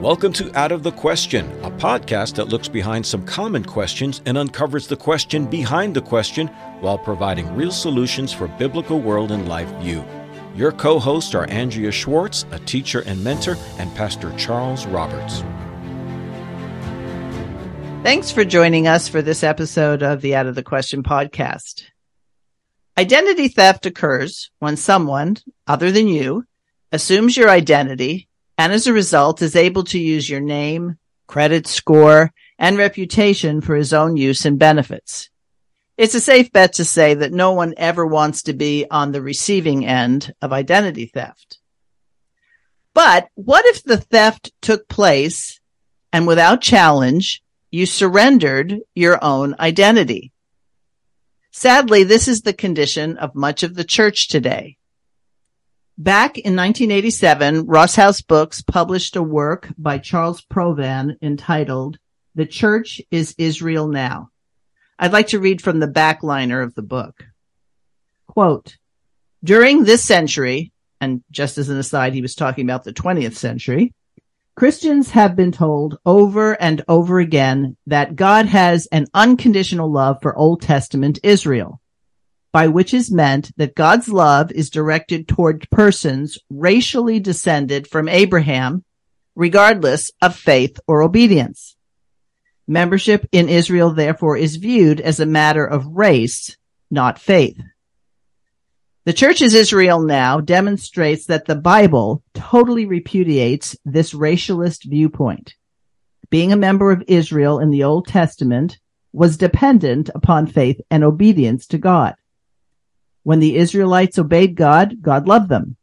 Welcome to Out of the Question, a podcast that looks behind some common questions and uncovers the question behind the question while providing real solutions for biblical world and life view. Your co hosts are Andrea Schwartz, a teacher and mentor, and Pastor Charles Roberts. Thanks for joining us for this episode of the Out of the Question podcast. Identity theft occurs when someone, other than you, assumes your identity and as a result is able to use your name, credit score, and reputation for his own use and benefits. It's a safe bet to say that no one ever wants to be on the receiving end of identity theft. But what if the theft took place and without challenge, you surrendered your own identity? Sadly, this is the condition of much of the church today. Back in 1987, Ross House Books published a work by Charles Provan entitled The Church is Israel Now. I'd like to read from the backliner of the book. Quote, during this century, and just as an aside, he was talking about the 20th century, Christians have been told over and over again that God has an unconditional love for Old Testament Israel by which is meant that God's love is directed toward persons racially descended from Abraham, regardless of faith or obedience. Membership in Israel, therefore, is viewed as a matter of race, not faith. The church's Israel now demonstrates that the Bible totally repudiates this racialist viewpoint. Being a member of Israel in the Old Testament was dependent upon faith and obedience to God. When the Israelites obeyed God, God loved them.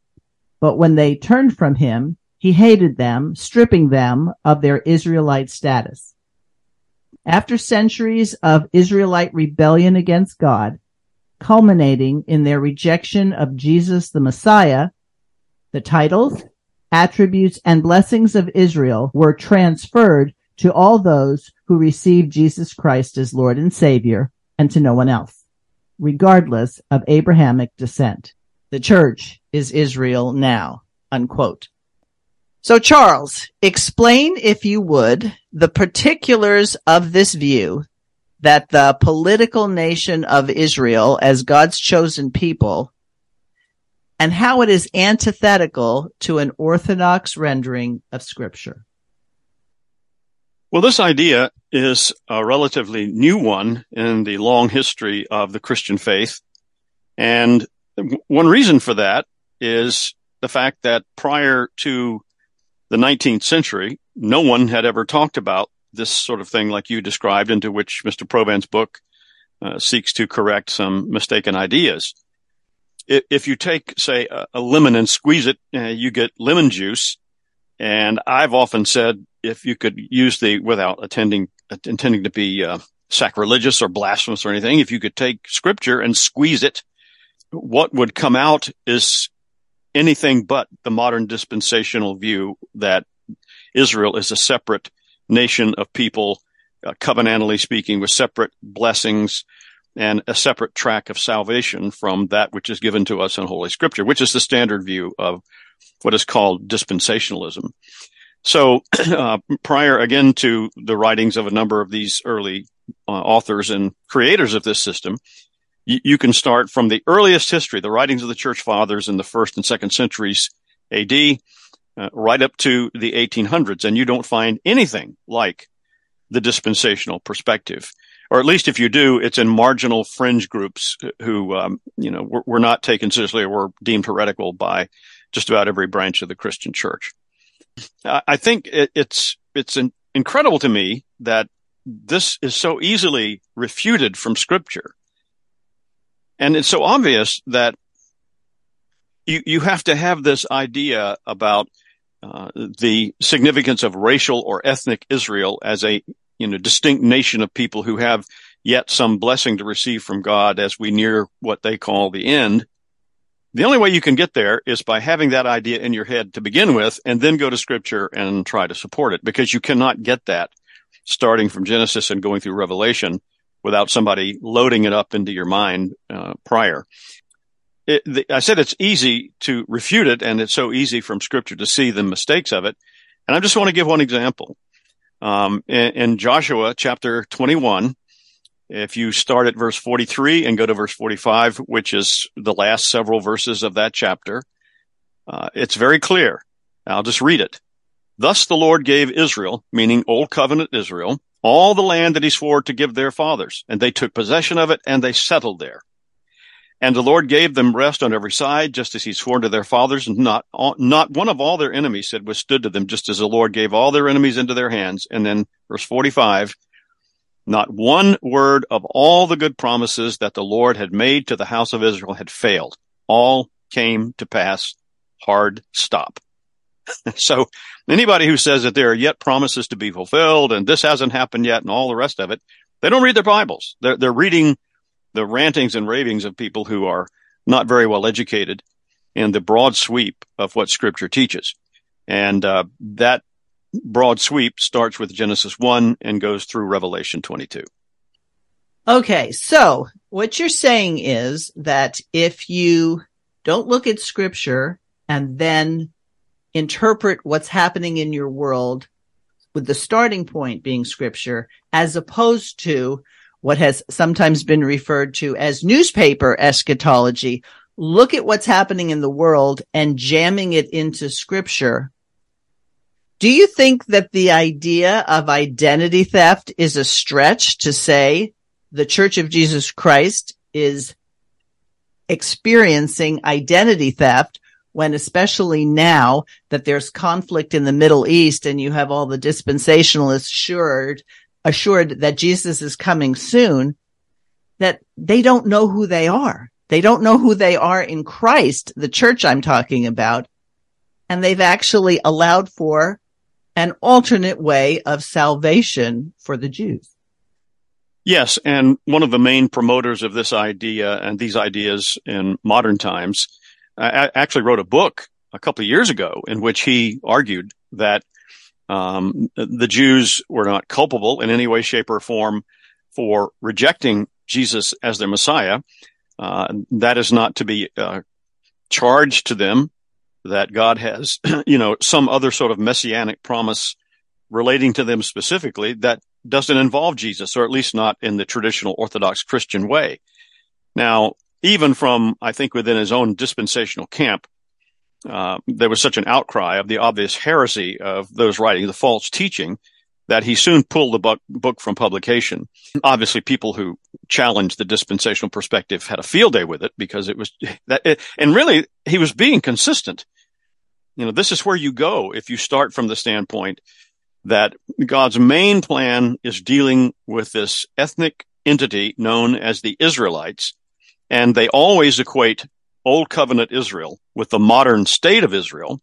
But when they turned from him, he hated them, stripping them of their Israelite status. After centuries of Israelite rebellion against God, culminating in their rejection of Jesus the Messiah, the titles, attributes, and blessings of Israel were transferred to all those who received Jesus Christ as Lord and Savior and to no one else regardless of Abrahamic descent. The church is Israel now, unquote. So Charles, explain if you would the particulars of this view that the political nation of Israel as God's chosen people and how it is antithetical to an orthodox rendering of scripture. Well, this idea is a relatively new one in the long history of the Christian faith. And one reason for that is the fact that prior to the 19th century, no one had ever talked about this sort of thing like you described, into which Mr. Provan's book uh, seeks to correct some mistaken ideas. If you take, say, a, lemon and squeeze it, uh, you get lemon juice. And I've often said if you could use the without attending intending to be uh, sacrilegious or blasphemous or anything, if you could take scripture and squeeze it, what would come out is anything but the modern dispensational view that Israel is a separate nation of people, uh, covenantally speaking, with separate blessings and a separate track of salvation from that which is given to us in Holy Scripture, which is the standard view of what is called dispensationalism. So, uh, prior again to the writings of a number of these early uh, authors and creators of this system, you, you, can start from the earliest history, the writings of the church fathers in the first and second centuries AD, uh, right up to the 1800s, and you don't find anything like the dispensational perspective. Or at least if you do, it's in marginal fringe groups who, um, you know, were, were not taken seriously or were deemed heretical by just about every branch of the Christian church. I think it, it's it's in, incredible to me that this is so easily refuted from Scripture, and it's so obvious that you you have to have this idea about uh, the significance of racial or ethnic Israel as a you know distinct nation of people who have yet some blessing to receive from God as we near what they call the end. The only way you can get there is by having that idea in your head to begin with and then go to scripture and try to support it because you cannot get that starting from Genesis and going through Revelation without somebody loading it up into your mind uh, prior. It, the, I said it's easy to refute it and it's so easy from scripture to see the mistakes of it. And I just want to give one example. Um, in, in Joshua chapter 21, if you start at verse 43 and go to verse 45, which is the last several verses of that chapter, uh, it's very clear. I'll just read it. Thus the Lord gave Israel, meaning Old Covenant Israel, all the land that he swore to give their fathers, and they took possession of it and they settled there. And the Lord gave them rest on every side, just as he swore to their fathers, and not, not one of all their enemies had withstood to them, just as the Lord gave all their enemies into their hands. And then verse 45, not one word of all the good promises that the Lord had made to the house of Israel had failed. All came to pass. Hard stop. so anybody who says that there are yet promises to be fulfilled and this hasn't happened yet and all the rest of it, they don't read their Bibles. They're, they're reading the rantings and ravings of people who are not very well educated in the broad sweep of what scripture teaches. And uh, that broad sweep starts with Genesis 1 and goes through Revelation 22. Okay. So what you're saying is that if you don't look at scripture and then interpret what's happening in your world with the starting point being scripture, as opposed to what has sometimes been referred to as newspaper eschatology. Look at what's happening in the world and jamming it into scripture. Do you think that the idea of identity theft is a stretch to say the Church of Jesus Christ is experiencing identity theft when especially now that there's conflict in the Middle East and you have all the dispensationalists assured assured that Jesus is coming soon, that they don't know who they are. They don't know who they are in Christ, the church I'm talking about. And they've actually allowed for an alternate way of salvation for the Jews. Yes. And one of the main promoters of this idea and these ideas in modern times I actually wrote a book a couple of years ago in which he argued that um, the Jews were not culpable in any way, shape, or form for rejecting Jesus as their Messiah. Uh, that is not to be uh, charged to them. That God has, you know, some other sort of messianic promise relating to them specifically that doesn't involve Jesus, or at least not in the traditional Orthodox Christian way. Now, even from, I think, within his own dispensational camp, uh, there was such an outcry of the obvious heresy of those writing, the false teaching, that he soon pulled the book, book from publication. Obviously, people who challenged the dispensational perspective had a field day with it because it was that, it, and really, he was being consistent. You know, this is where you go if you start from the standpoint that God's main plan is dealing with this ethnic entity known as the Israelites, and they always equate Old Covenant Israel with the modern state of Israel.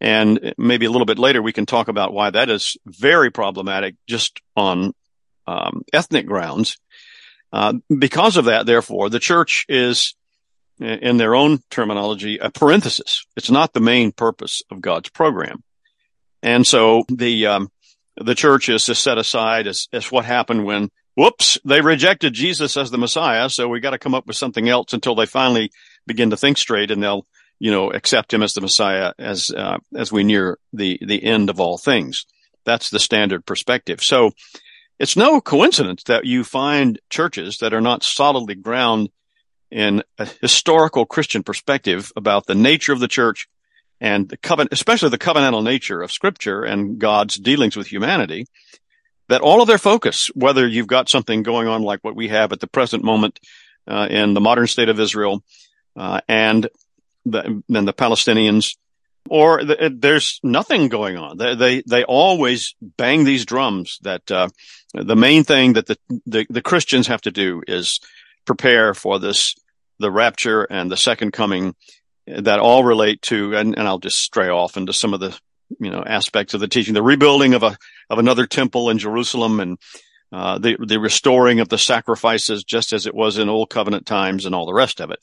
And maybe a little bit later, we can talk about why that is very problematic just on um, ethnic grounds. Uh, because of that, therefore, the church is, in their own terminology, a parenthesis. It's not the main purpose of God's program. And so the, um, the church is set aside as, as what happened when, whoops, they rejected Jesus as the Messiah. So we got to come up with something else until they finally begin to think straight and they'll, you know, accept him as the Messiah as, uh, as we near the, the end of all things. That's the standard perspective. So it's no coincidence that you find churches that are not solidly ground in a historical Christian perspective about the nature of the church and the covenant, especially the covenantal nature of scripture and God's dealings with humanity, that all of their focus, whether you've got something going on like what we have at the present moment uh, in the modern state of Israel, uh, and the, then the Palestinians, or the, there's nothing going on. They, they, they always bang these drums that uh, the main thing that the, the, the Christians have to do is prepare for this the rapture and the second coming that all relate to and, and I'll just stray off into some of the you know aspects of the teaching the rebuilding of a of another temple in Jerusalem and uh, the the restoring of the sacrifices just as it was in old covenant times and all the rest of it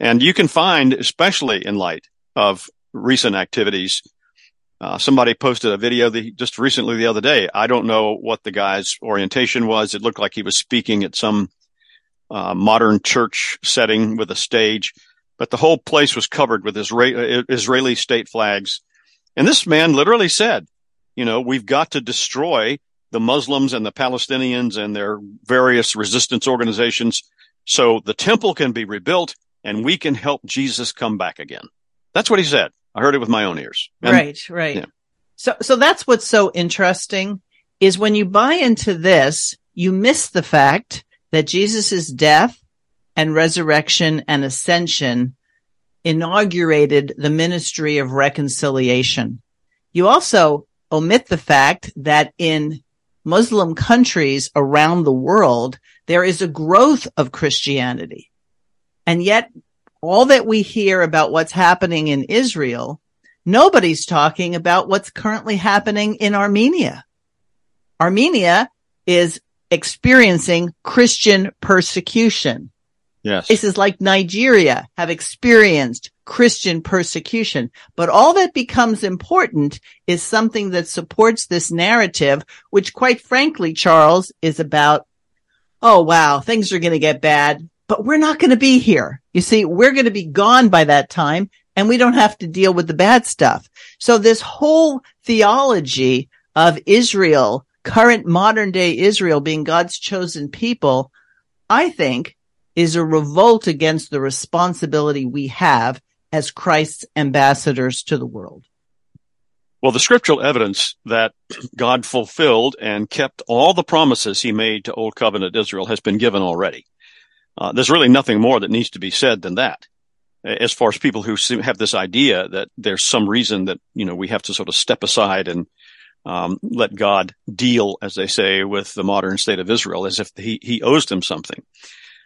and you can find, especially in light of recent activities, uh, somebody posted a video the, just recently the other day. I don't know what the guy's orientation was. It looked like he was speaking at some uh, modern church setting with a stage, but the whole place was covered with Israeli, Israeli state flags. And this man literally said, You know, we've got to destroy the Muslims and the Palestinians and their various resistance organizations so the temple can be rebuilt and we can help Jesus come back again. That's what he said. I heard it with my own ears. And, right, right. Yeah. So, so that's what's so interesting is when you buy into this, you miss the fact that Jesus' death and resurrection and ascension inaugurated the ministry of reconciliation. You also omit the fact that in Muslim countries around the world, there is a growth of Christianity. And yet all that we hear about what's happening in Israel, nobody's talking about what's currently happening in Armenia. Armenia is experiencing Christian persecution. Yes. Places like Nigeria have experienced Christian persecution. But all that becomes important is something that supports this narrative, which quite frankly, Charles, is about, oh wow, things are going to get bad, but we're not going to be here. You see, we're going to be gone by that time and we don't have to deal with the bad stuff. So this whole theology of Israel, current modern day Israel being God's chosen people, I think is a revolt against the responsibility we have as Christ's ambassadors to the world? Well, the scriptural evidence that God fulfilled and kept all the promises he made to Old Covenant Israel has been given already. Uh, there's really nothing more that needs to be said than that. As far as people who have this idea that there's some reason that, you know, we have to sort of step aside and um, let God deal, as they say, with the modern state of Israel as if he, he owes them something.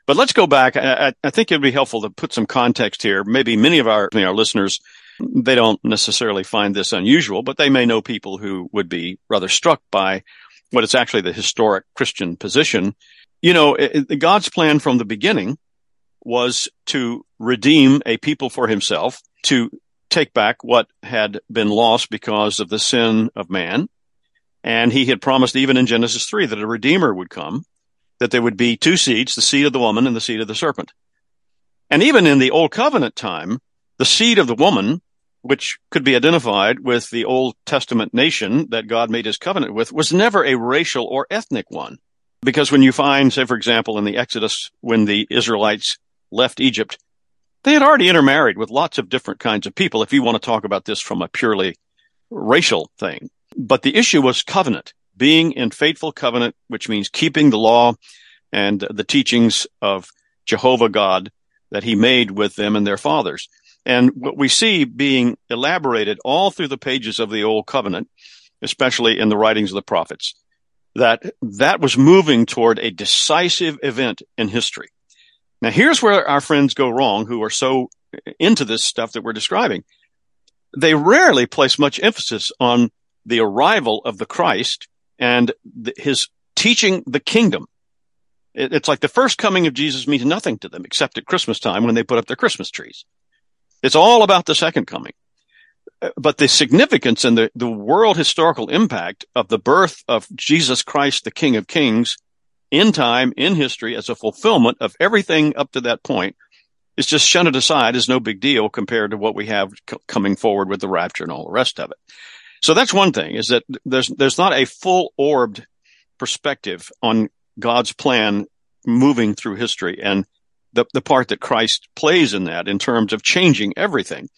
But let's go back. I, I think it'd be helpful to put some context here. Maybe many of our, our listeners, they don't necessarily find this unusual, but they may know people who would be rather struck by what is actually the historic Christian position. You know, it, God's plan from the beginning was to redeem a people for himself, to take back what had been lost because of the sin of man. And he had promised even in Genesis 3 that a redeemer would come that there would be two seeds, the seed of the woman and the seed of the serpent. And even in the Old Covenant time, the seed of the woman, which could be identified with the Old Testament nation that God made his covenant with, was never a racial or ethnic one. Because when you find, say, for example, in the Exodus, when the Israelites left Egypt, they had already intermarried with lots of different kinds of people, if you want to talk about this from a purely racial thing. But the issue was covenant being in faithful covenant, which means keeping the law and the teachings of Jehovah God that he made with them and their fathers. And what we see being elaborated all through the pages of the old covenant, especially in the writings of the prophets, that that was moving toward a decisive event in history. Now here's where our friends go wrong who are so into this stuff that we're describing. They rarely place much emphasis on the arrival of the Christ and th- his teaching the kingdom. It, it's like the first coming of Jesus means nothing to them except at Christmas time when they put up their Christmas trees. It's all about the second coming. But the significance and the, the world historical impact of the birth of Jesus Christ, the King of Kings, in time, in history, as a fulfillment of everything up to that point, is just shunted aside as no big deal compared to what we have c- coming forward with the rapture and all the rest of it. So that's one thing is that there's, there's not a full orbed perspective on God's plan moving through history and the, the part that Christ plays in that in terms of changing everything.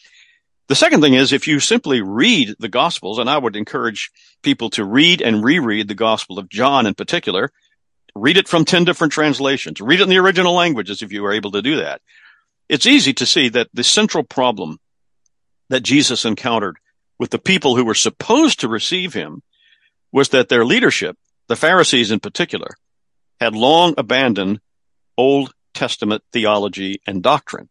The second thing is if you simply read the gospels, and I would encourage people to read and reread the gospel of John in particular, read it from 10 different translations, read it in the original languages if you are able to do that. It's easy to see that the central problem that Jesus encountered with the people who were supposed to receive him was that their leadership, the Pharisees in particular, had long abandoned Old Testament theology and doctrine.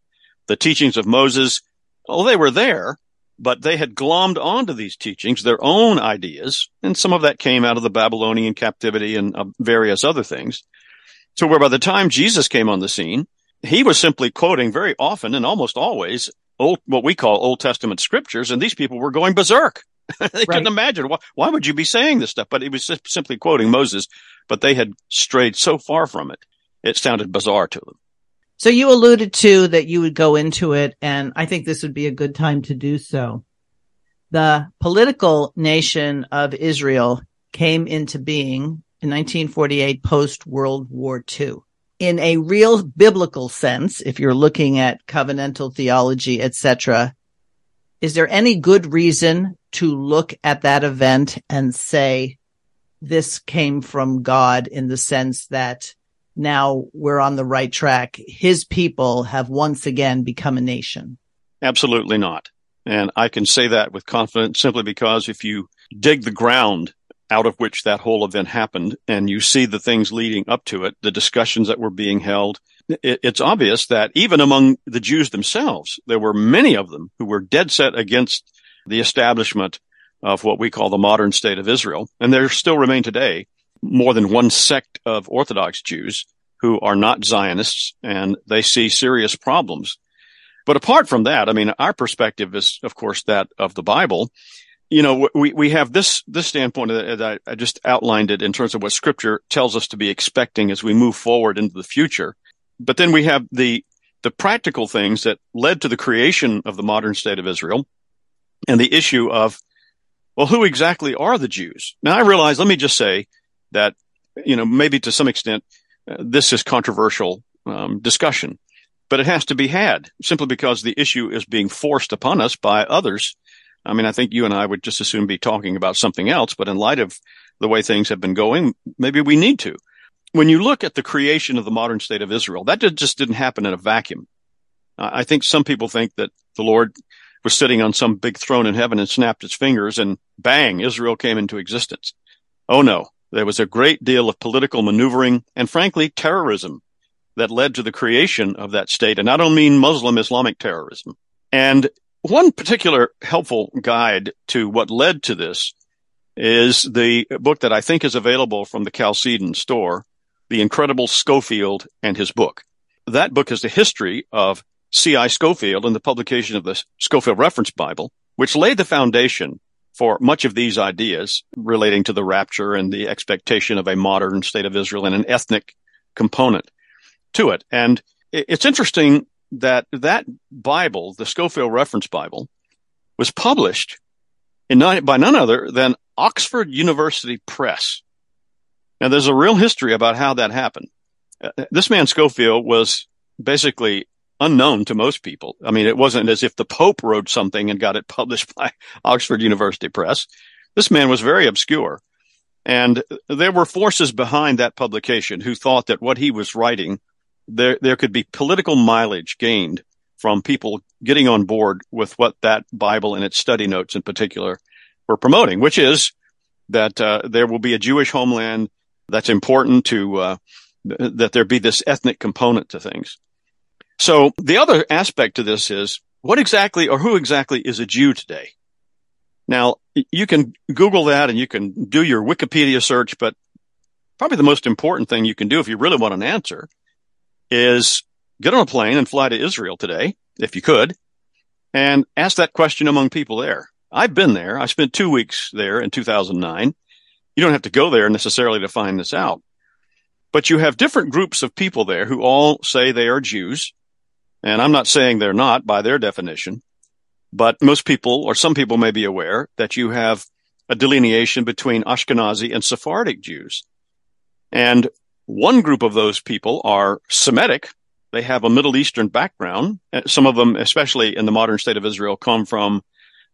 The teachings of Moses, oh, they were there, but they had glommed onto these teachings their own ideas, and some of that came out of the Babylonian captivity and uh, various other things. So where by the time Jesus came on the scene, he was simply quoting very often and almost always old, what we call Old Testament scriptures, and these people were going berserk. they right. couldn't imagine why, why would you be saying this stuff? But he was simply quoting Moses, but they had strayed so far from it. It sounded bizarre to them. So you alluded to that you would go into it, and I think this would be a good time to do so. The political nation of Israel came into being in 1948 post World War II. In a real biblical sense, if you're looking at covenantal theology, etc., is there any good reason to look at that event and say this came from God in the sense that now we're on the right track? His people have once again become a nation. Absolutely not. And I can say that with confidence simply because if you dig the ground out of which that whole event happened and you see the things leading up to it, the discussions that were being held, it, it's obvious that even among the Jews themselves, there were many of them who were dead set against the establishment of what we call the modern state of Israel. And there still remain today more than one sect of Orthodox Jews who are not Zionists and they see serious problems but apart from that, I mean, our perspective is, of course, that of the Bible. You know, we, we have this, this standpoint that I, I just outlined it in terms of what scripture tells us to be expecting as we move forward into the future. But then we have the, the practical things that led to the creation of the modern state of Israel and the issue of, well, who exactly are the Jews? Now I realize, let me just say that, you know, maybe to some extent, uh, this is controversial um, discussion but it has to be had simply because the issue is being forced upon us by others. I mean, I think you and I would just as soon be talking about something else, but in light of the way things have been going, maybe we need to. When you look at the creation of the modern state of Israel, that just didn't happen in a vacuum. I think some people think that the Lord was sitting on some big throne in heaven and snapped his fingers and bang, Israel came into existence. Oh no, there was a great deal of political maneuvering and frankly, terrorism that led to the creation of that state. And I don't mean Muslim Islamic terrorism. And one particular helpful guide to what led to this is the book that I think is available from the Chalcedon store, The Incredible Scofield and his book. That book is the history of C.I. Scofield and the publication of the Scofield Reference Bible, which laid the foundation for much of these ideas relating to the rapture and the expectation of a modern state of Israel and an ethnic component to it. And it's interesting that that Bible, the Scofield Reference Bible, was published by none other than Oxford University Press. Now, there's a real history about how that happened. Uh, this man Scofield was basically unknown to most people. I mean, it wasn't as if the Pope wrote something and got it published by Oxford University Press. This man was very obscure. And there were forces behind that publication who thought that what he was writing there there could be political mileage gained from people getting on board with what that Bible and its study notes in particular were promoting, which is that uh, there will be a Jewish homeland that's important to uh, that there be this ethnic component to things. So the other aspect to this is what exactly or who exactly is a Jew today? Now you can Google that and you can do your Wikipedia search, but probably the most important thing you can do if you really want an answer is get on a plane and fly to Israel today, if you could, and ask that question among people there. I've been there. I spent two weeks there in 2009. You don't have to go there necessarily to find this out, but you have different groups of people there who all say they are Jews. And I'm not saying they're not by their definition, but most people or some people may be aware that you have a delineation between Ashkenazi and Sephardic Jews. And one group of those people are Semitic. They have a Middle Eastern background. Uh, some of them, especially in the modern state of Israel, come from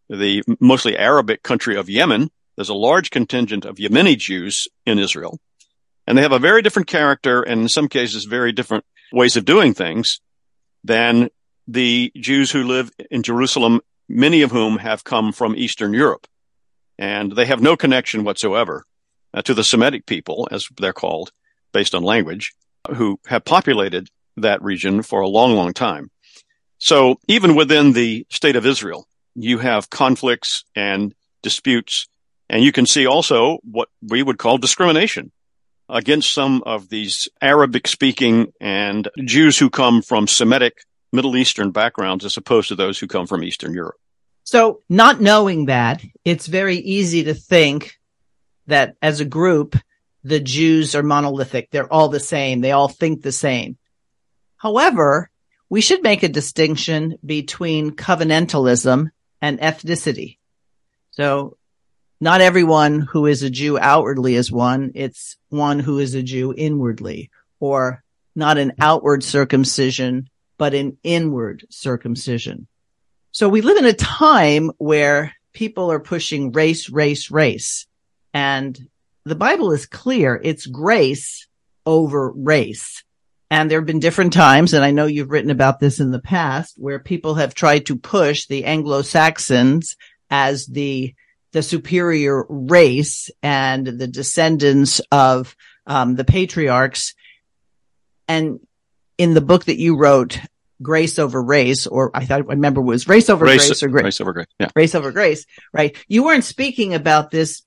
the mostly Arabic country of Yemen. There's a large contingent of Yemeni Jews in Israel. And they have a very different character and in some cases very different ways of doing things than the Jews who live in Jerusalem, many of whom have come from Eastern Europe. And they have no connection whatsoever uh, to the Semitic people, as they're called based on language who have populated that region for a long, long time. So even within the state of Israel, you have conflicts and disputes, and you can see also what we would call discrimination against some of these Arabic speaking and Jews who come from Semitic Middle Eastern backgrounds as opposed to those who come from Eastern Europe. So not knowing that, it's very easy to think that as a group, the Jews are monolithic. They're all the same. They all think the same. However, we should make a distinction between covenantalism and ethnicity. So not everyone who is a Jew outwardly is one. It's one who is a Jew inwardly or not an outward circumcision, but an inward circumcision. So we live in a time where people are pushing race, race, race. And the Bible is clear. It's grace over race. And there have been different times, and I know you've written about this in the past, where people have tried to push the Anglo-Saxons as the the superior race and the descendants of um, the patriarchs. And in the book that you wrote, Grace over Race, or I thought I remember was Race over Race- Grace or Grace, Grace over grace. Yeah. Race over Grace, right? You weren't speaking about this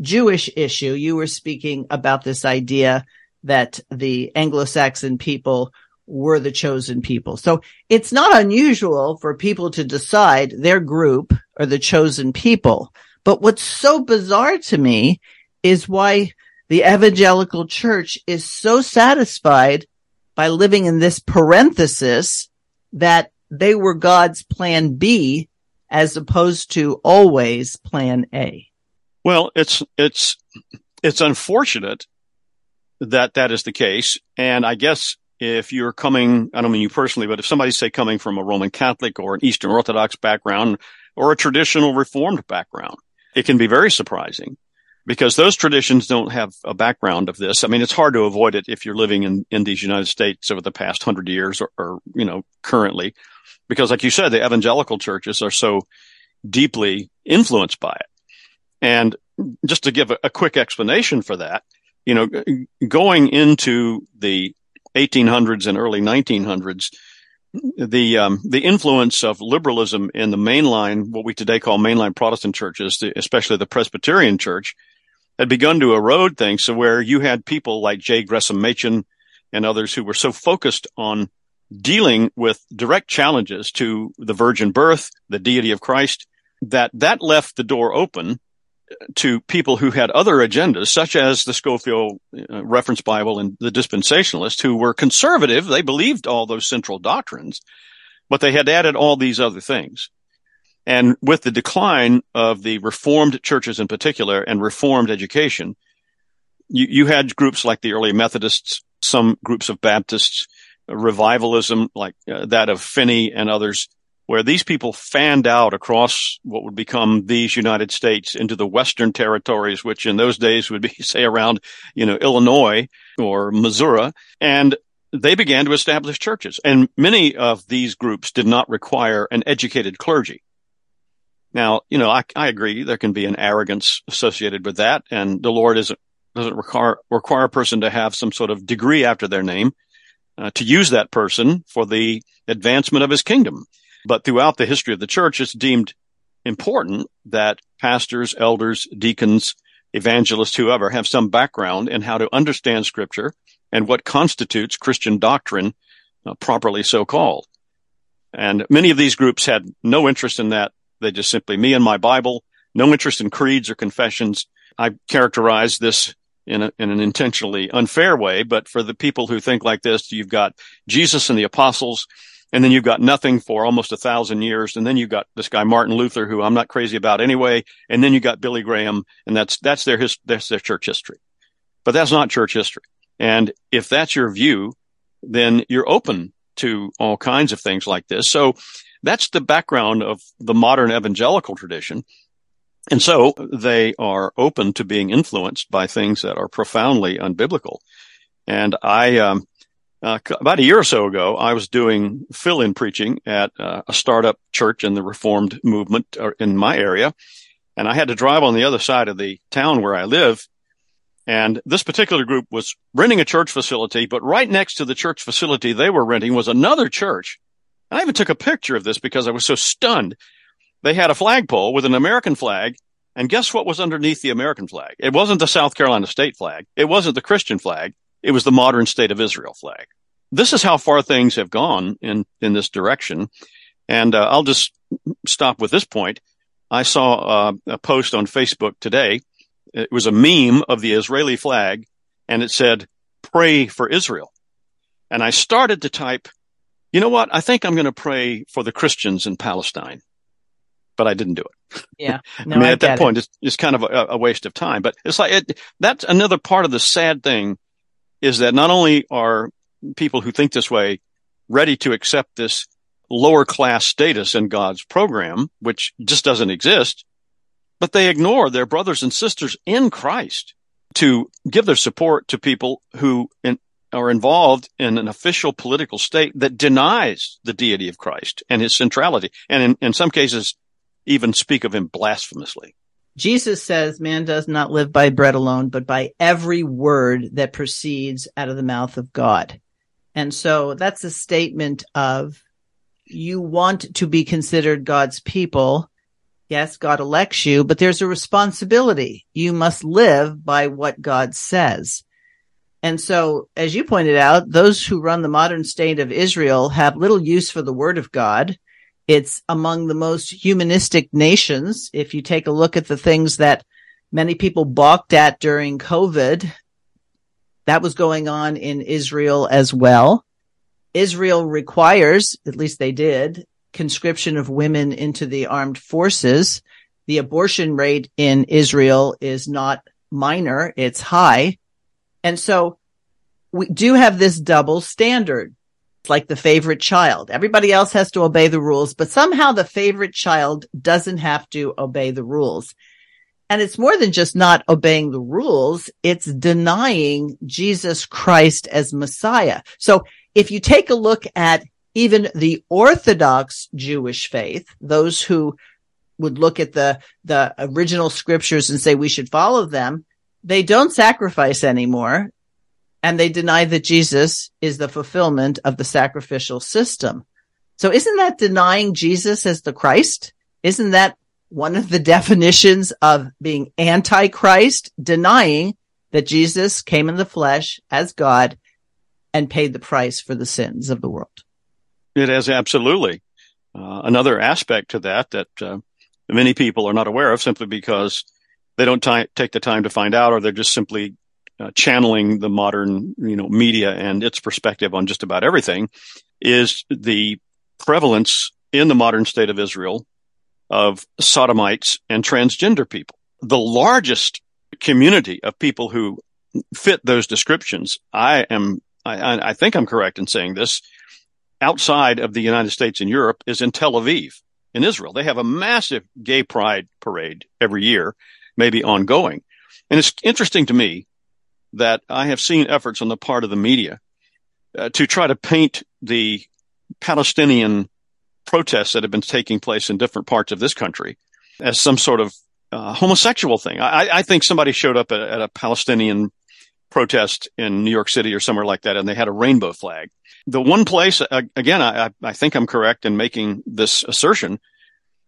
Jewish issue. You were speaking about this idea that the Anglo-Saxon people were the chosen people. So it's not unusual for people to decide their group are the chosen people. But what's so bizarre to me is why the evangelical church is so satisfied by living in this parenthesis that they were God's plan B as opposed to always plan A. Well, it's it's it's unfortunate that that is the case, and I guess if you're coming, I don't mean you personally, but if somebody say coming from a Roman Catholic or an Eastern Orthodox background or a traditional Reformed background, it can be very surprising because those traditions don't have a background of this. I mean, it's hard to avoid it if you're living in, in these United States over the past hundred years or, or, you know, currently, because like you said, the evangelical churches are so deeply influenced by it. And just to give a, a quick explanation for that, you know, going into the 1800s and early 1900s, the um, the influence of liberalism in the mainline, what we today call mainline Protestant churches, especially the Presbyterian Church, had begun to erode things. So where you had people like J. Gresham Machen and others who were so focused on dealing with direct challenges to the virgin birth, the deity of Christ, that that left the door open to people who had other agendas, such as the Scofield uh, Reference Bible and the dispensationalists, who were conservative. They believed all those central doctrines, but they had added all these other things. And with the decline of the Reformed churches in particular and Reformed education, you, you had groups like the early Methodists, some groups of Baptists, revivalism like uh, that of Finney and others, where these people fanned out across what would become these United States into the Western territories, which in those days would be, say, around, you know, Illinois or Missouri. And they began to establish churches. And many of these groups did not require an educated clergy. Now, you know, I, I agree there can be an arrogance associated with that. And the Lord isn't, doesn't require, require a person to have some sort of degree after their name uh, to use that person for the advancement of his kingdom. But throughout the history of the church, it's deemed important that pastors, elders, deacons, evangelists, whoever have some background in how to understand scripture and what constitutes Christian doctrine, uh, properly so called. And many of these groups had no interest in that. They just simply me and my Bible, no interest in creeds or confessions. I characterize this in, a, in an intentionally unfair way, but for the people who think like this, you've got Jesus and the apostles, and then you've got nothing for almost a thousand years, and then you've got this guy Martin Luther, who I'm not crazy about anyway, and then you got Billy Graham, and that's that's their his, that's their church history, but that's not church history. And if that's your view, then you're open to all kinds of things like this. So that's the background of the modern evangelical tradition. And so they are open to being influenced by things that are profoundly unbiblical. And I, um, uh, about a year or so ago, I was doing fill-in preaching at uh, a startup church in the Reformed movement uh, in my area. And I had to drive on the other side of the town where I live. And this particular group was renting a church facility, but right next to the church facility they were renting was another church. And I even took a picture of this because I was so stunned. They had a flagpole with an American flag. And guess what was underneath the American flag? It wasn't the South Carolina state flag. It wasn't the Christian flag. It was the modern state of Israel flag. This is how far things have gone in, in this direction. And uh, I'll just stop with this point. I saw uh, a post on Facebook today. It was a meme of the Israeli flag and it said, pray for Israel. And I started to type, you know what? I think I'm going to pray for the Christians in Palestine. but I didn't do it. Yeah. No, I mean, I at that point, it. it's, it's kind of a, a, waste of time, but it's like, it, that's another part of the sad thing is that not only are people who think this way ready to accept this lower class status in God's program, which just doesn't exist, but they ignore their brothers and sisters in Christ to give their support to people who in, are involved in an official political state that denies the deity of Christ and his centrality, and in, in some cases, even speak of him blasphemously. Jesus says, Man does not live by bread alone, but by every word that proceeds out of the mouth of God. And so that's a statement of you want to be considered God's people. Yes, God elects you, but there's a responsibility. You must live by what God says. And so, as you pointed out, those who run the modern state of Israel have little use for the word of God. It's among the most humanistic nations. If you take a look at the things that many people balked at during COVID, that was going on in Israel as well. Israel requires, at least they did, conscription of women into the armed forces. The abortion rate in Israel is not minor, it's high. And so we do have this double standard. It's like the favorite child. Everybody else has to obey the rules, but somehow the favorite child doesn't have to obey the rules. And it's more than just not obeying the rules. It's denying Jesus Christ as Messiah. So if you take a look at even the Orthodox Jewish faith, those who would look at the, the original scriptures and say we should follow them, they don't sacrifice anymore and they deny that Jesus is the fulfillment of the sacrificial system. So isn't that denying Jesus as the Christ? Isn't that one of the definitions of being antichrist? Denying that Jesus came in the flesh as God and paid the price for the sins of the world. It is absolutely. Uh, another aspect to that that uh, many people are not aware of simply because they don't t- take the time to find out or they're just simply uh, channeling the modern, you know, media and its perspective on just about everything is the prevalence in the modern state of Israel of sodomites and transgender people. The largest community of people who fit those descriptions, I am, I, I think I'm correct in saying this, outside of the United States and Europe is in Tel Aviv in Israel. They have a massive gay pride parade every year, maybe ongoing. And it's interesting to me that I have seen efforts on the part of the media uh, to try to paint the Palestinian protests that have been taking place in different parts of this country as some sort of uh, homosexual thing. I, I, think somebody showed up at, at, a Palestinian protest in New York City or somewhere like that, and they had a rainbow flag. The one place, uh, again, I, I think I'm correct in making this assertion.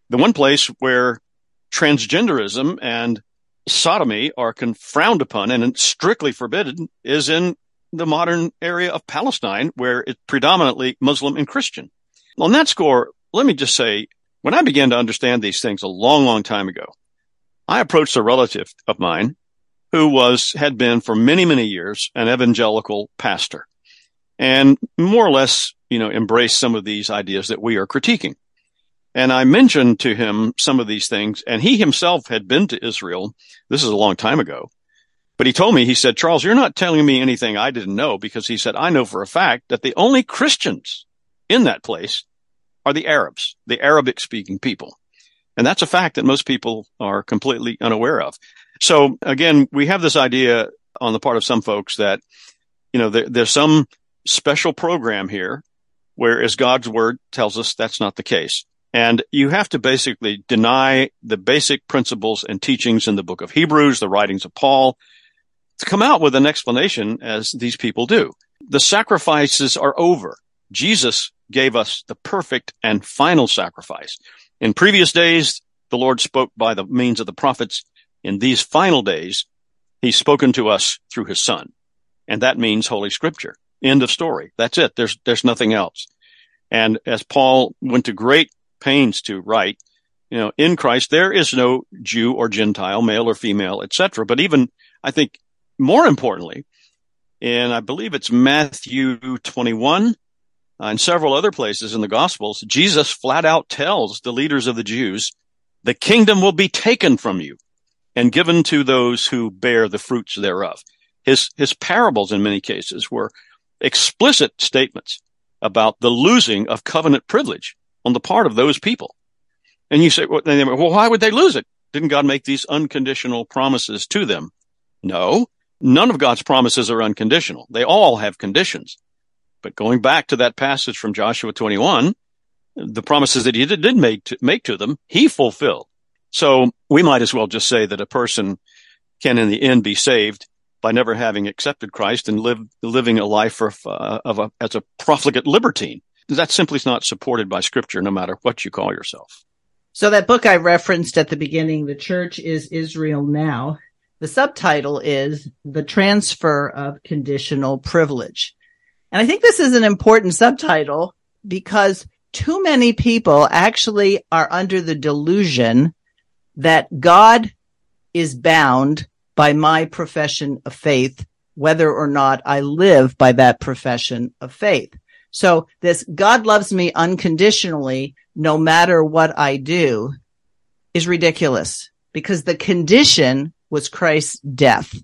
The one place where transgenderism and sodomy are frowned upon and strictly forbidden is in the modern area of Palestine, where it's predominantly Muslim and Christian. On that score, let me just say, when I began to understand these things a long, long time ago, I approached a relative of mine who was, had been for many, many years an evangelical pastor and more or less, you know, embraced some of these ideas that we are critiquing. And I mentioned to him some of these things, and he himself had been to Israel. This is a long time ago. But he told me, he said, Charles, you're not telling me anything I didn't know because he said, I know for a fact that the only Christians in that place are the Arabs, the Arabic speaking people. And that's a fact that most people are completely unaware of. So again, we have this idea on the part of some folks that, you know, there, there's some special program here, whereas God's word tells us that's not the case. And you have to basically deny the basic principles and teachings in the book of Hebrews, the writings of Paul, to come out with an explanation as these people do. The sacrifices are over. Jesus gave us the perfect and final sacrifice. In previous days, the Lord spoke by the means of the prophets. In these final days, he's spoken to us through his son. And that means Holy Scripture. End of story. That's it. There's, there's nothing else. And as Paul went to great pains to write, you know, in Christ, there is no Jew or Gentile, male or female, etc. But even, I think, more importantly, and I believe it's Matthew 21 uh, and several other places in the Gospels, Jesus flat out tells the leaders of the Jews the kingdom will be taken from you and given to those who bear the fruits thereof. His, his parables in many cases were explicit statements about the losing of covenant privilege on the part of those people. And you say, well, why would they lose it? Didn't God make these unconditional promises to them? No, none of God's promises are unconditional. They all have conditions. But going back to that passage from Joshua 21, the promises that he did, did make, to, make to them, he fulfilled. So we might as well just say that a person can in the end be saved by never having accepted Christ and live, living a life of, uh, of a, as a profligate libertine. That simply is not supported by scripture, no matter what you call yourself. So that book I referenced at the beginning, The Church is Israel Now, the subtitle is The Transfer of Conditional Privilege. And I think this is an important subtitle because too many people actually are under the delusion that God is bound by my profession of faith, whether or not I live by that profession of faith. So this God loves me unconditionally no matter what I do is ridiculous because the condition was Christ's death.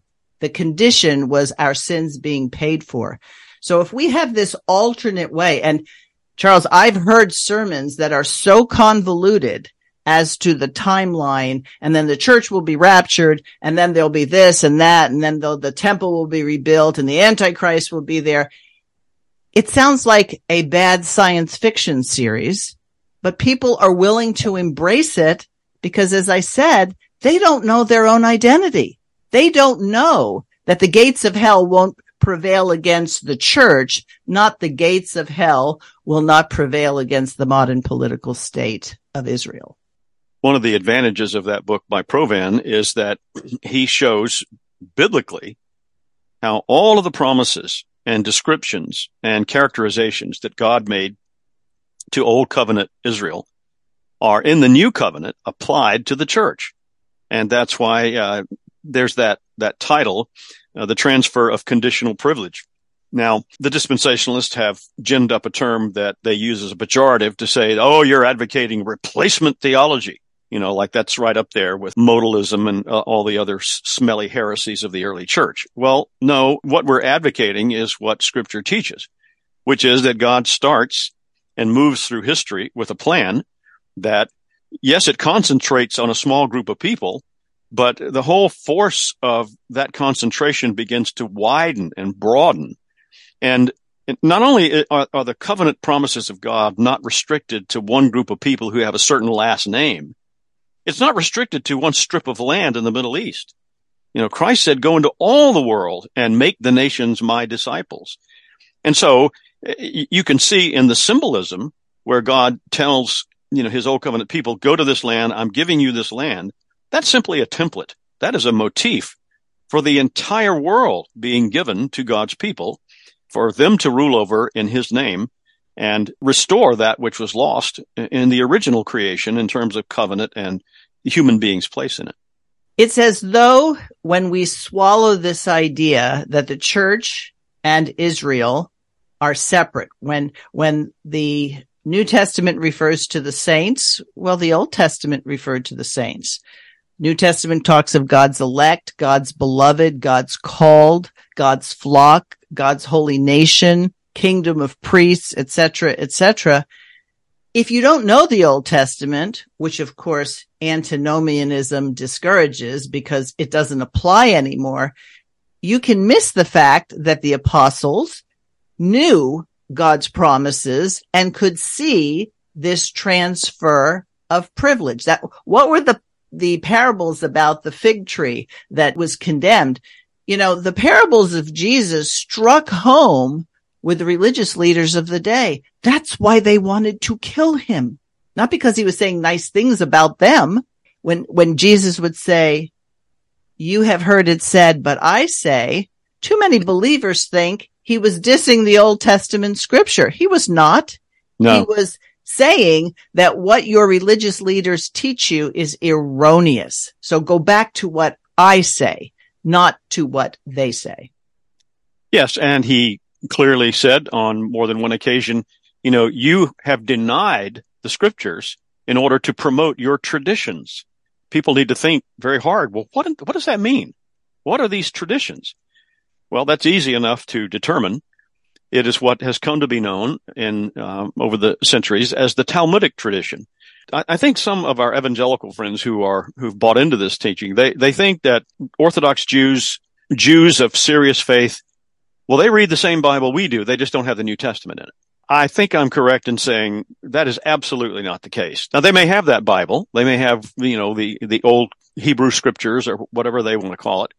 The condition was our sins being paid for. So if we have this alternate way, and Charles, I've heard sermons that are so convoluted as to the timeline, and then the church will be raptured, and then there'll be this and that, and then the temple will be rebuilt, and the Antichrist will be there. It sounds like a bad science fiction series but people are willing to embrace it because as I said, they don't know their own identity. They don't know that the gates of hell won't prevail against the church, not the gates of hell will not prevail against the modern political state of Israel. One of the advantages of that book by Provan is that he shows biblically how all of the promises and descriptions and characterizations that God made to Old Covenant Israel are in the New Covenant applied to the church. And that's why uh, there's that, that title, uh, the transfer of conditional privilege. Now, the dispensationalists have ginned up a term that they use as a pejorative to say, oh, you're advocating replacement theology. You know, like that's right up there with modalism and uh, all the other smelly heresies of the early church. Well, no, what we're advocating is what scripture teaches, which is that God starts and moves through history with a plan that, yes, it concentrates on a small group of people, but the whole force of that concentration begins to widen and broaden. And not only are, are, the covenant promises of God not restricted to one group of people who have a certain last name, it's not restricted to one strip of land in the Middle East. You know, Christ said, go into all the world and make the nations my disciples. And so eh, you can see in the symbolism where God tells, you know, his old covenant people, go to this land. I'm giving you this land. That's simply a template. That is a motif for the entire world being given to God's people for them to rule over in his name and restore that which was lost in the original creation in terms of covenant and human being's place in it. It's as though when we swallow this idea that the church and Israel are separate. When, when the New Testament refers to the saints, well, the Old Testament referred to the saints. New Testament talks of God's elect, God's beloved, God's called, God's flock, God's holy nation, kingdom of priests, etc., etc. If you don't know the Old Testament, which of course antinomianism discourages because it doesn't apply anymore, you can miss the fact that the apostles, knew God's promises and could see this transfer of privilege. That what were the the parables about the fig tree that was condemned? You know, the parables of Jesus struck home with the religious leaders of the day. That's why they wanted to kill him. Not because he was saying nice things about them. When, when Jesus would say, you have heard it said, but I say, too many believers think he was dissing the Old Testament scripture. He was not. No. He was saying that what your religious leaders teach you is erroneous. So go back to what I say, not to what they say. Yes. And he clearly said on more than one occasion, you know, you have denied the scriptures in order to promote your traditions. People need to think very hard. Well, what, what does that mean? What are these traditions? Well, that's easy enough to determine. It is what has come to be known in uh, over the centuries as the Talmudic tradition. I, I, think some of our evangelical friends who are who've bought into this teaching they they think that Orthodox Jews Jews of serious faith, well, they read the same Bible we do. They just don't have the New Testament in it. I think I'm correct in saying that is absolutely not the case. Now they may have that Bible. They may have, you know, the, the old Hebrew scriptures or whatever they want to call it.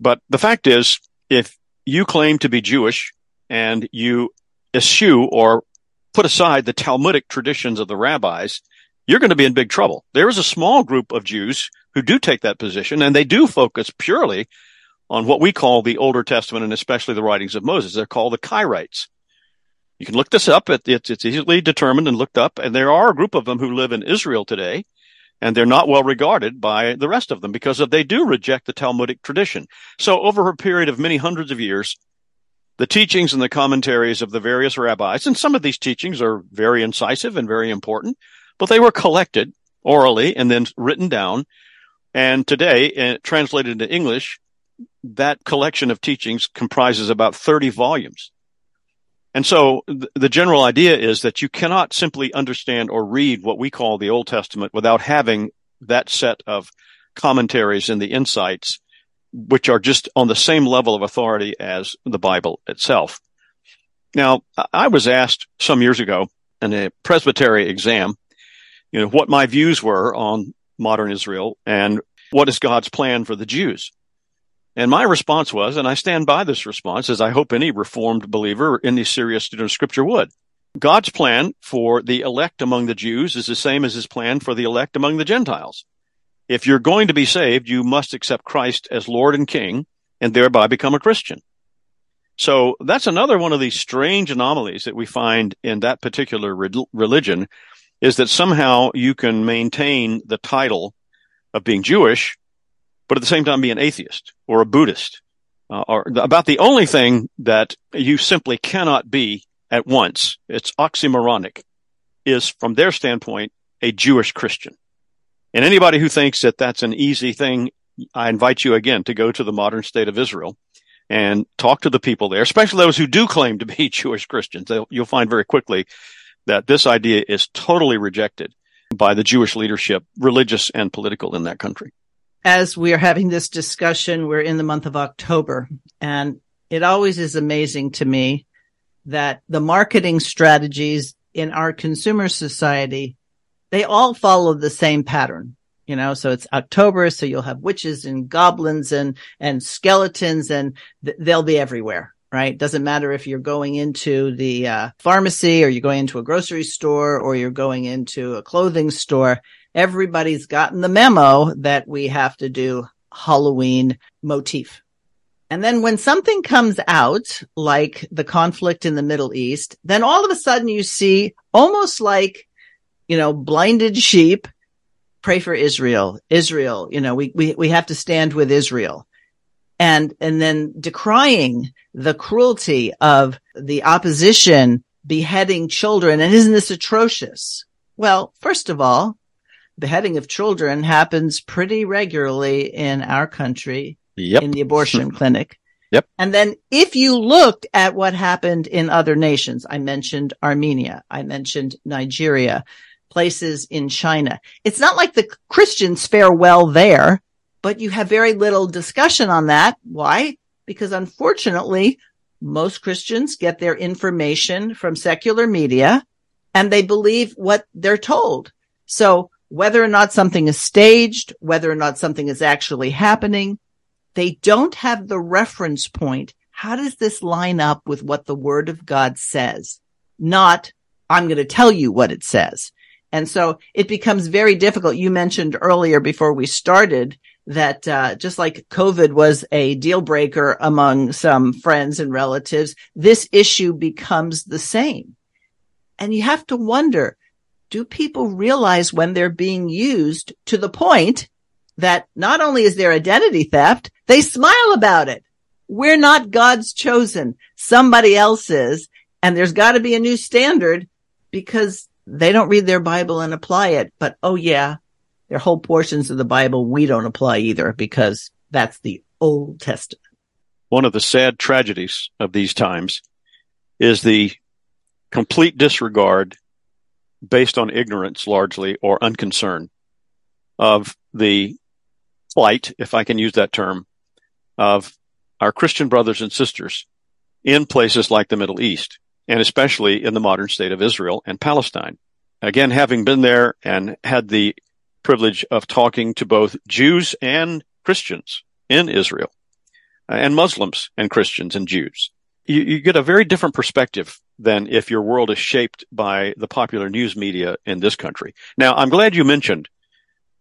But the fact is, if you claim to be Jewish and you eschew or put aside the Talmudic traditions of the rabbis, you're going to be in big trouble. There is a small group of Jews who do take that position and they do focus purely on what we call the Older Testament and especially the writings of Moses. They're called the Karaite. You can look this up. It's, it's easily determined and looked up. And there are a group of them who live in Israel today and they're not well regarded by the rest of them because they do reject the Talmudic tradition. So over a period of many hundreds of years, the teachings and the commentaries of the various rabbis, and some of these teachings are very incisive and very important, but they were collected orally and then written down. And today, uh, translated into English, that collection of teachings comprises about 30 volumes. And so the general idea is that you cannot simply understand or read what we call the Old Testament without having that set of commentaries and the insights, which are just on the same level of authority as the Bible itself. Now, I was asked some years ago in a presbytery exam, you know, what my views were on modern Israel and what is God's plan for the Jews. And my response was, and I stand by this response, as I hope any reformed believer, any serious student of scripture would. God's plan for the elect among the Jews is the same as his plan for the elect among the Gentiles. If you're going to be saved, you must accept Christ as Lord and King and thereby become a Christian. So that's another one of these strange anomalies that we find in that particular re- religion is that somehow you can maintain the title of being Jewish but at the same time be an atheist or a Buddhist, uh, or about the only thing that you simply cannot be at once. It's oxymoronic is from their standpoint, a Jewish Christian. And anybody who thinks that that's an easy thing, I invite you again to go to the modern state of Israel and talk to the people there, especially those who do claim to be Jewish Christians. They'll, you'll find very quickly that this idea is totally rejected by the Jewish leadership, religious and political in that country as we are having this discussion, we're in the month of October and it always is amazing to me that the marketing strategies in our consumer society, they all follow the same pattern. You know, so it's October, so you'll have witches and goblins and, and skeletons and th- they'll be everywhere, right? Doesn't matter if you're going into the uh, pharmacy or you're going into a grocery store or you're going into a clothing store everybody's gotten the memo that we have to do Halloween motif. And then when something comes out, like the conflict in the Middle East, then all of a sudden you see almost like, you know, blinded sheep pray for Israel, Israel, you know, we, we, we have to stand with Israel. And, and then decrying the cruelty of the opposition beheading children. And isn't this atrocious? Well, first of all, beheading of children happens pretty regularly in our country yep. in the abortion clinic. Yep. And then if you looked at what happened in other nations, I mentioned Armenia, I mentioned Nigeria, places in China. It's not like the Christians fare well there, but you have very little discussion on that. Why? Because unfortunately, most Christians get their information from secular media and they believe what they're told. So whether or not something is staged, whether or not something is actually happening, they don't have the reference point. How does this line up with what the word of God says? Not, I'm going to tell you what it says. And so it becomes very difficult. You mentioned earlier before we started that uh, just like COVID was a deal breaker among some friends and relatives, this issue becomes the same. And you have to wonder, do people realize when they're being used to the point that not only is there identity theft, they smile about it. We're not God's chosen. Somebody else is. And there's got to be a new standard because they don't read their Bible and apply it, but oh yeah, there are whole portions of the Bible we don't apply either because that's the Old Testament. One of the sad tragedies of these times is the complete disregard based on ignorance largely or unconcern of the plight, if I can use that term, of our Christian brothers and sisters in places like the Middle East and especially in the modern state of Israel and Palestine. Again, having been there and had the privilege of talking to both Jews and Christians in Israel uh, and Muslims and Christians and Jews, you, you, get a very different perspective than if your world is shaped by the popular news media in this country. Now, I'm glad you mentioned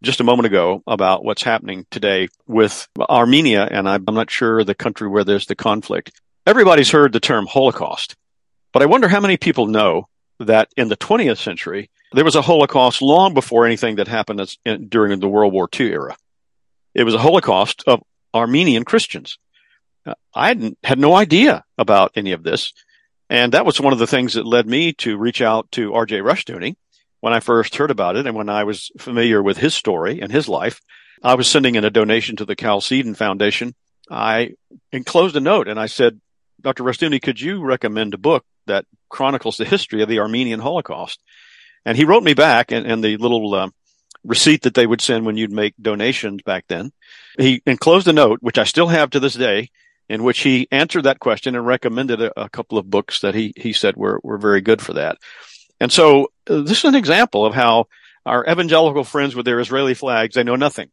just a moment ago about what's happening today with Armenia, and I'm not sure the country where there's the conflict. Everybody's heard the term Holocaust. But I wonder how many people know that in the 20th century, there was a Holocaust long before anything that happened in, during the World War II era. It was a Holocaust of Armenian Christians. Uh, I had no idea about any of this. And that was one of the things that led me to reach out to RJ Rushdoony when I first heard about it and when I was familiar with his story and his life. I was sending in a donation to the Chalcedon Foundation. I enclosed a note and I said, Dr. Rushdoony, could you recommend a book that chronicles the history of the Armenian Holocaust? And he wrote me back and, and the little uh, receipt that they would send when you'd make donations back then. He enclosed a note, which I still have to this day, in which he answered that question and recommended a, a couple of books that he, he said were, were very good for that. And so uh, this is an example of how our evangelical friends with their Israeli flags, they know nothing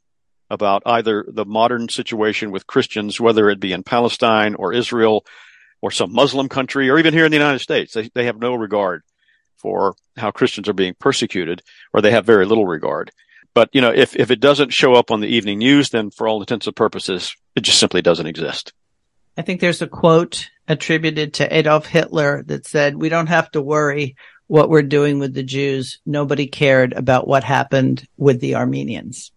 about either the modern situation with Christians, whether it be in Palestine or Israel or some Muslim country or even here in the United States. They, they have no regard for how Christians are being persecuted or they have very little regard. But, you know, if, if it doesn't show up on the evening news, then for all intents and purposes, it just simply doesn't exist. I think there's a quote attributed to Adolf Hitler that said, we don't have to worry what we're doing with the Jews. Nobody cared about what happened with the Armenians.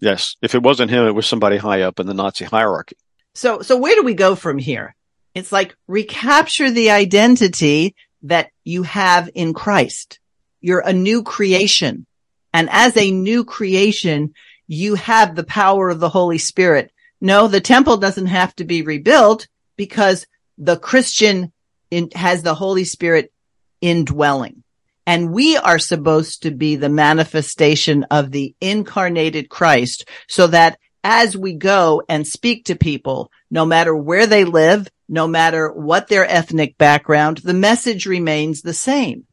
Yes. If it wasn't him, it was somebody high up in the Nazi hierarchy. So, so where do we go from here? It's like recapture the identity that you have in Christ. You're a new creation. And as a new creation, you have the power of the Holy Spirit. No, the temple doesn't have to be rebuilt because the Christian in, has the Holy Spirit indwelling. And we are supposed to be the manifestation of the incarnated Christ so that as we go and speak to people, no matter where they live, no matter what their ethnic background, the message remains the same.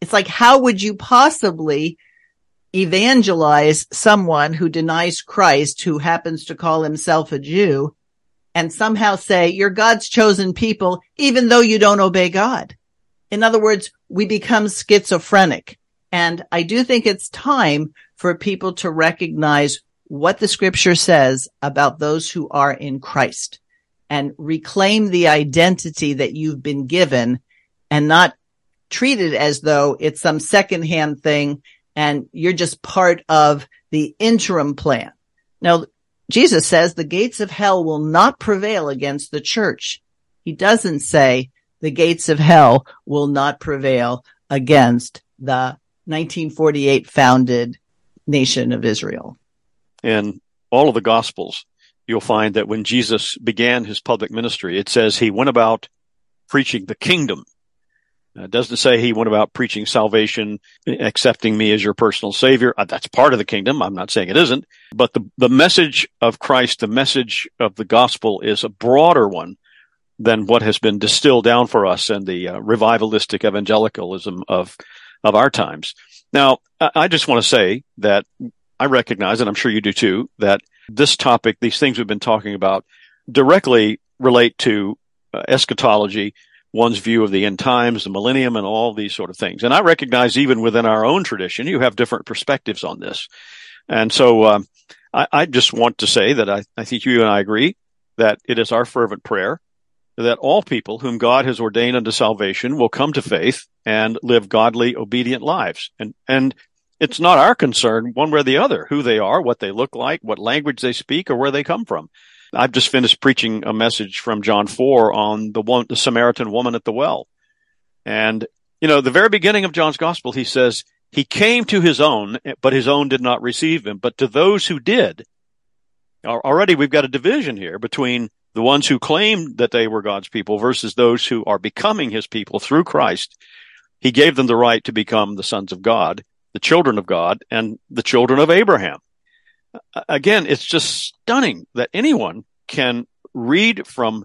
It's like, how would you possibly evangelize someone who denies Christ, who happens to call himself a Jew and somehow say you're God's chosen people, even though you don't obey God? In other words, we become schizophrenic. And I do think it's time for people to recognize what the scripture says about those who are in Christ and reclaim the identity that you've been given and not treat it as though it's some secondhand thing and you're just part of the interim plan. Now, Jesus says the gates of hell will not prevail against the church. He doesn't say the gates of hell will not prevail against the 1948 founded nation of Israel. In all of the gospels, you'll find that when Jesus began his public ministry, it says he went about preaching the kingdom. It doesn't say he went about preaching salvation, accepting me as your personal savior. Uh, that's part of the kingdom. I'm not saying it isn't, but the, the message of Christ, the message of the gospel is a broader one than what has been distilled down for us in the uh, revivalistic evangelicalism of of our times. Now, I just want to say that I recognize, and I'm sure you do too, that this topic, these things we've been talking about, directly relate to uh, eschatology, one's view of the end times, the millennium, and all these sort of things. And I recognize even within our own tradition, you have different perspectives on this. And so um, I, I, just want to say that I, I think you and I agree that it is our fervent prayer that all people whom God has ordained unto salvation will come to faith and live godly, obedient lives. And, and it's not our concern one way or the other, who they are, what they look like, what language they speak, or where they come from. I've just finished preaching a message from John 4 on the one, the Samaritan woman at the well. And You know, the very beginning of John's gospel, he says, he came to his own, but his own did not receive him. But to those who did, already we've got a division here between the ones who claimed that they were God's people versus those who are becoming his people through Christ. He gave them the right to become the sons of God, the children of God, and the children of Abraham. Again, it's just stunning that anyone can read from,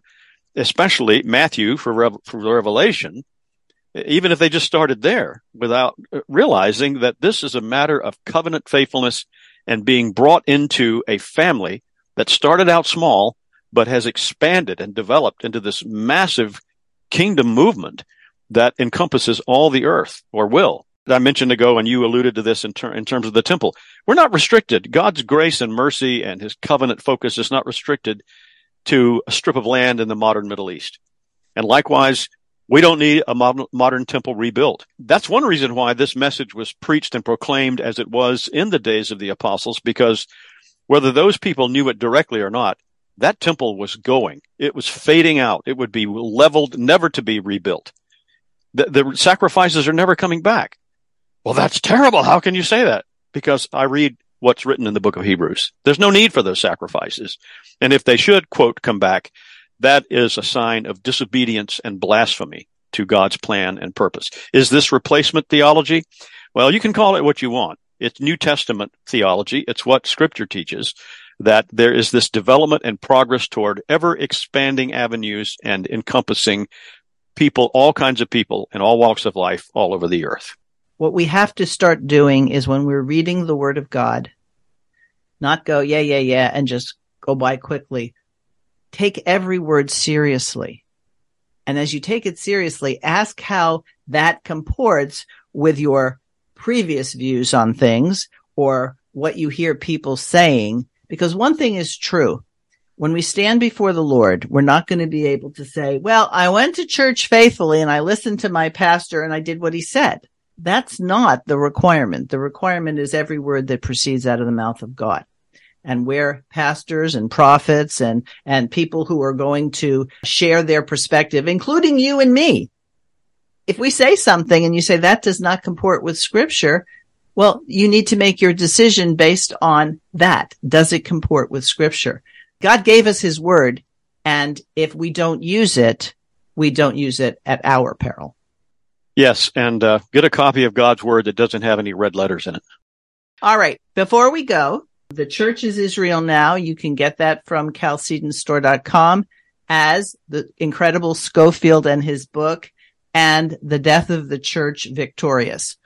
especially Matthew for, for Revelation, even if they just started there without uh, realizing that this is a matter of covenant faithfulness and being brought into a family that started out small, but has expanded and developed into this massive kingdom movement that encompasses all the earth or will. I mentioned ago, and you alluded to this in, ter- in terms of the temple. We're not restricted. God's grace and mercy and his covenant focus is not restricted to a strip of land in the modern Middle East. And likewise, we don't need a modern, modern temple rebuilt. That's one reason why this message was preached and proclaimed as it was in the days of the apostles, because whether those people knew it directly or not, that temple was going. It was fading out. It would be leveled, never to be rebuilt. The, the sacrifices are never coming back. Well, that's terrible. How can you say that? Because I read what's written in the book of Hebrews. There's no need for those sacrifices. And if they should, quote, come back, that is a sign of disobedience and blasphemy to God's plan and purpose. Is this replacement theology? Well, you can call it what you want. It's New Testament theology. It's what scripture teaches that there is this development and progress toward ever expanding avenues and encompassing people, all kinds of people in all walks of life all over the earth. What we have to start doing is when we're reading the word of God, not go, yeah, yeah, yeah, and just go by quickly. Take every word seriously. And as you take it seriously, ask how that comports with your previous views on things or what you hear people saying. Because one thing is true. When we stand before the Lord, we're not going to be able to say, well, I went to church faithfully and I listened to my pastor and I did what he said. That's not the requirement. The requirement is every word that proceeds out of the mouth of God. And where pastors and prophets and, and people who are going to share their perspective, including you and me, if we say something and you say that does not comport with scripture, well, you need to make your decision based on that. Does it comport with scripture? God gave us his word. And if we don't use it, we don't use it at our peril. Yes, and uh, get a copy of God's Word that doesn't have any red letters in it. All right. Before we go, the church is Israel now. You can get that from chalcedonstore.com as the incredible Scofield and his book and the death of the church victorious.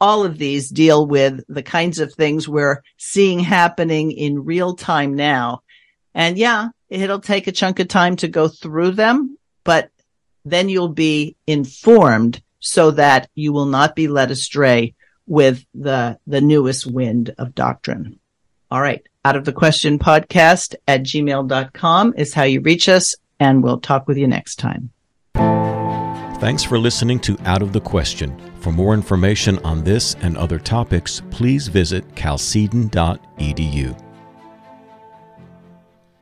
All of these deal with the kinds of things we're seeing happening in real time now. And yeah, it'll take a chunk of time to go through them, but then you'll be informed so that you will not be led astray with the, the newest wind of doctrine. All right. Out of the question podcast at gmail.com is how you reach us and we'll talk with you next time. Thanks for listening to Out of the Question. For more information on this and other topics, please visit chalcedon.edu.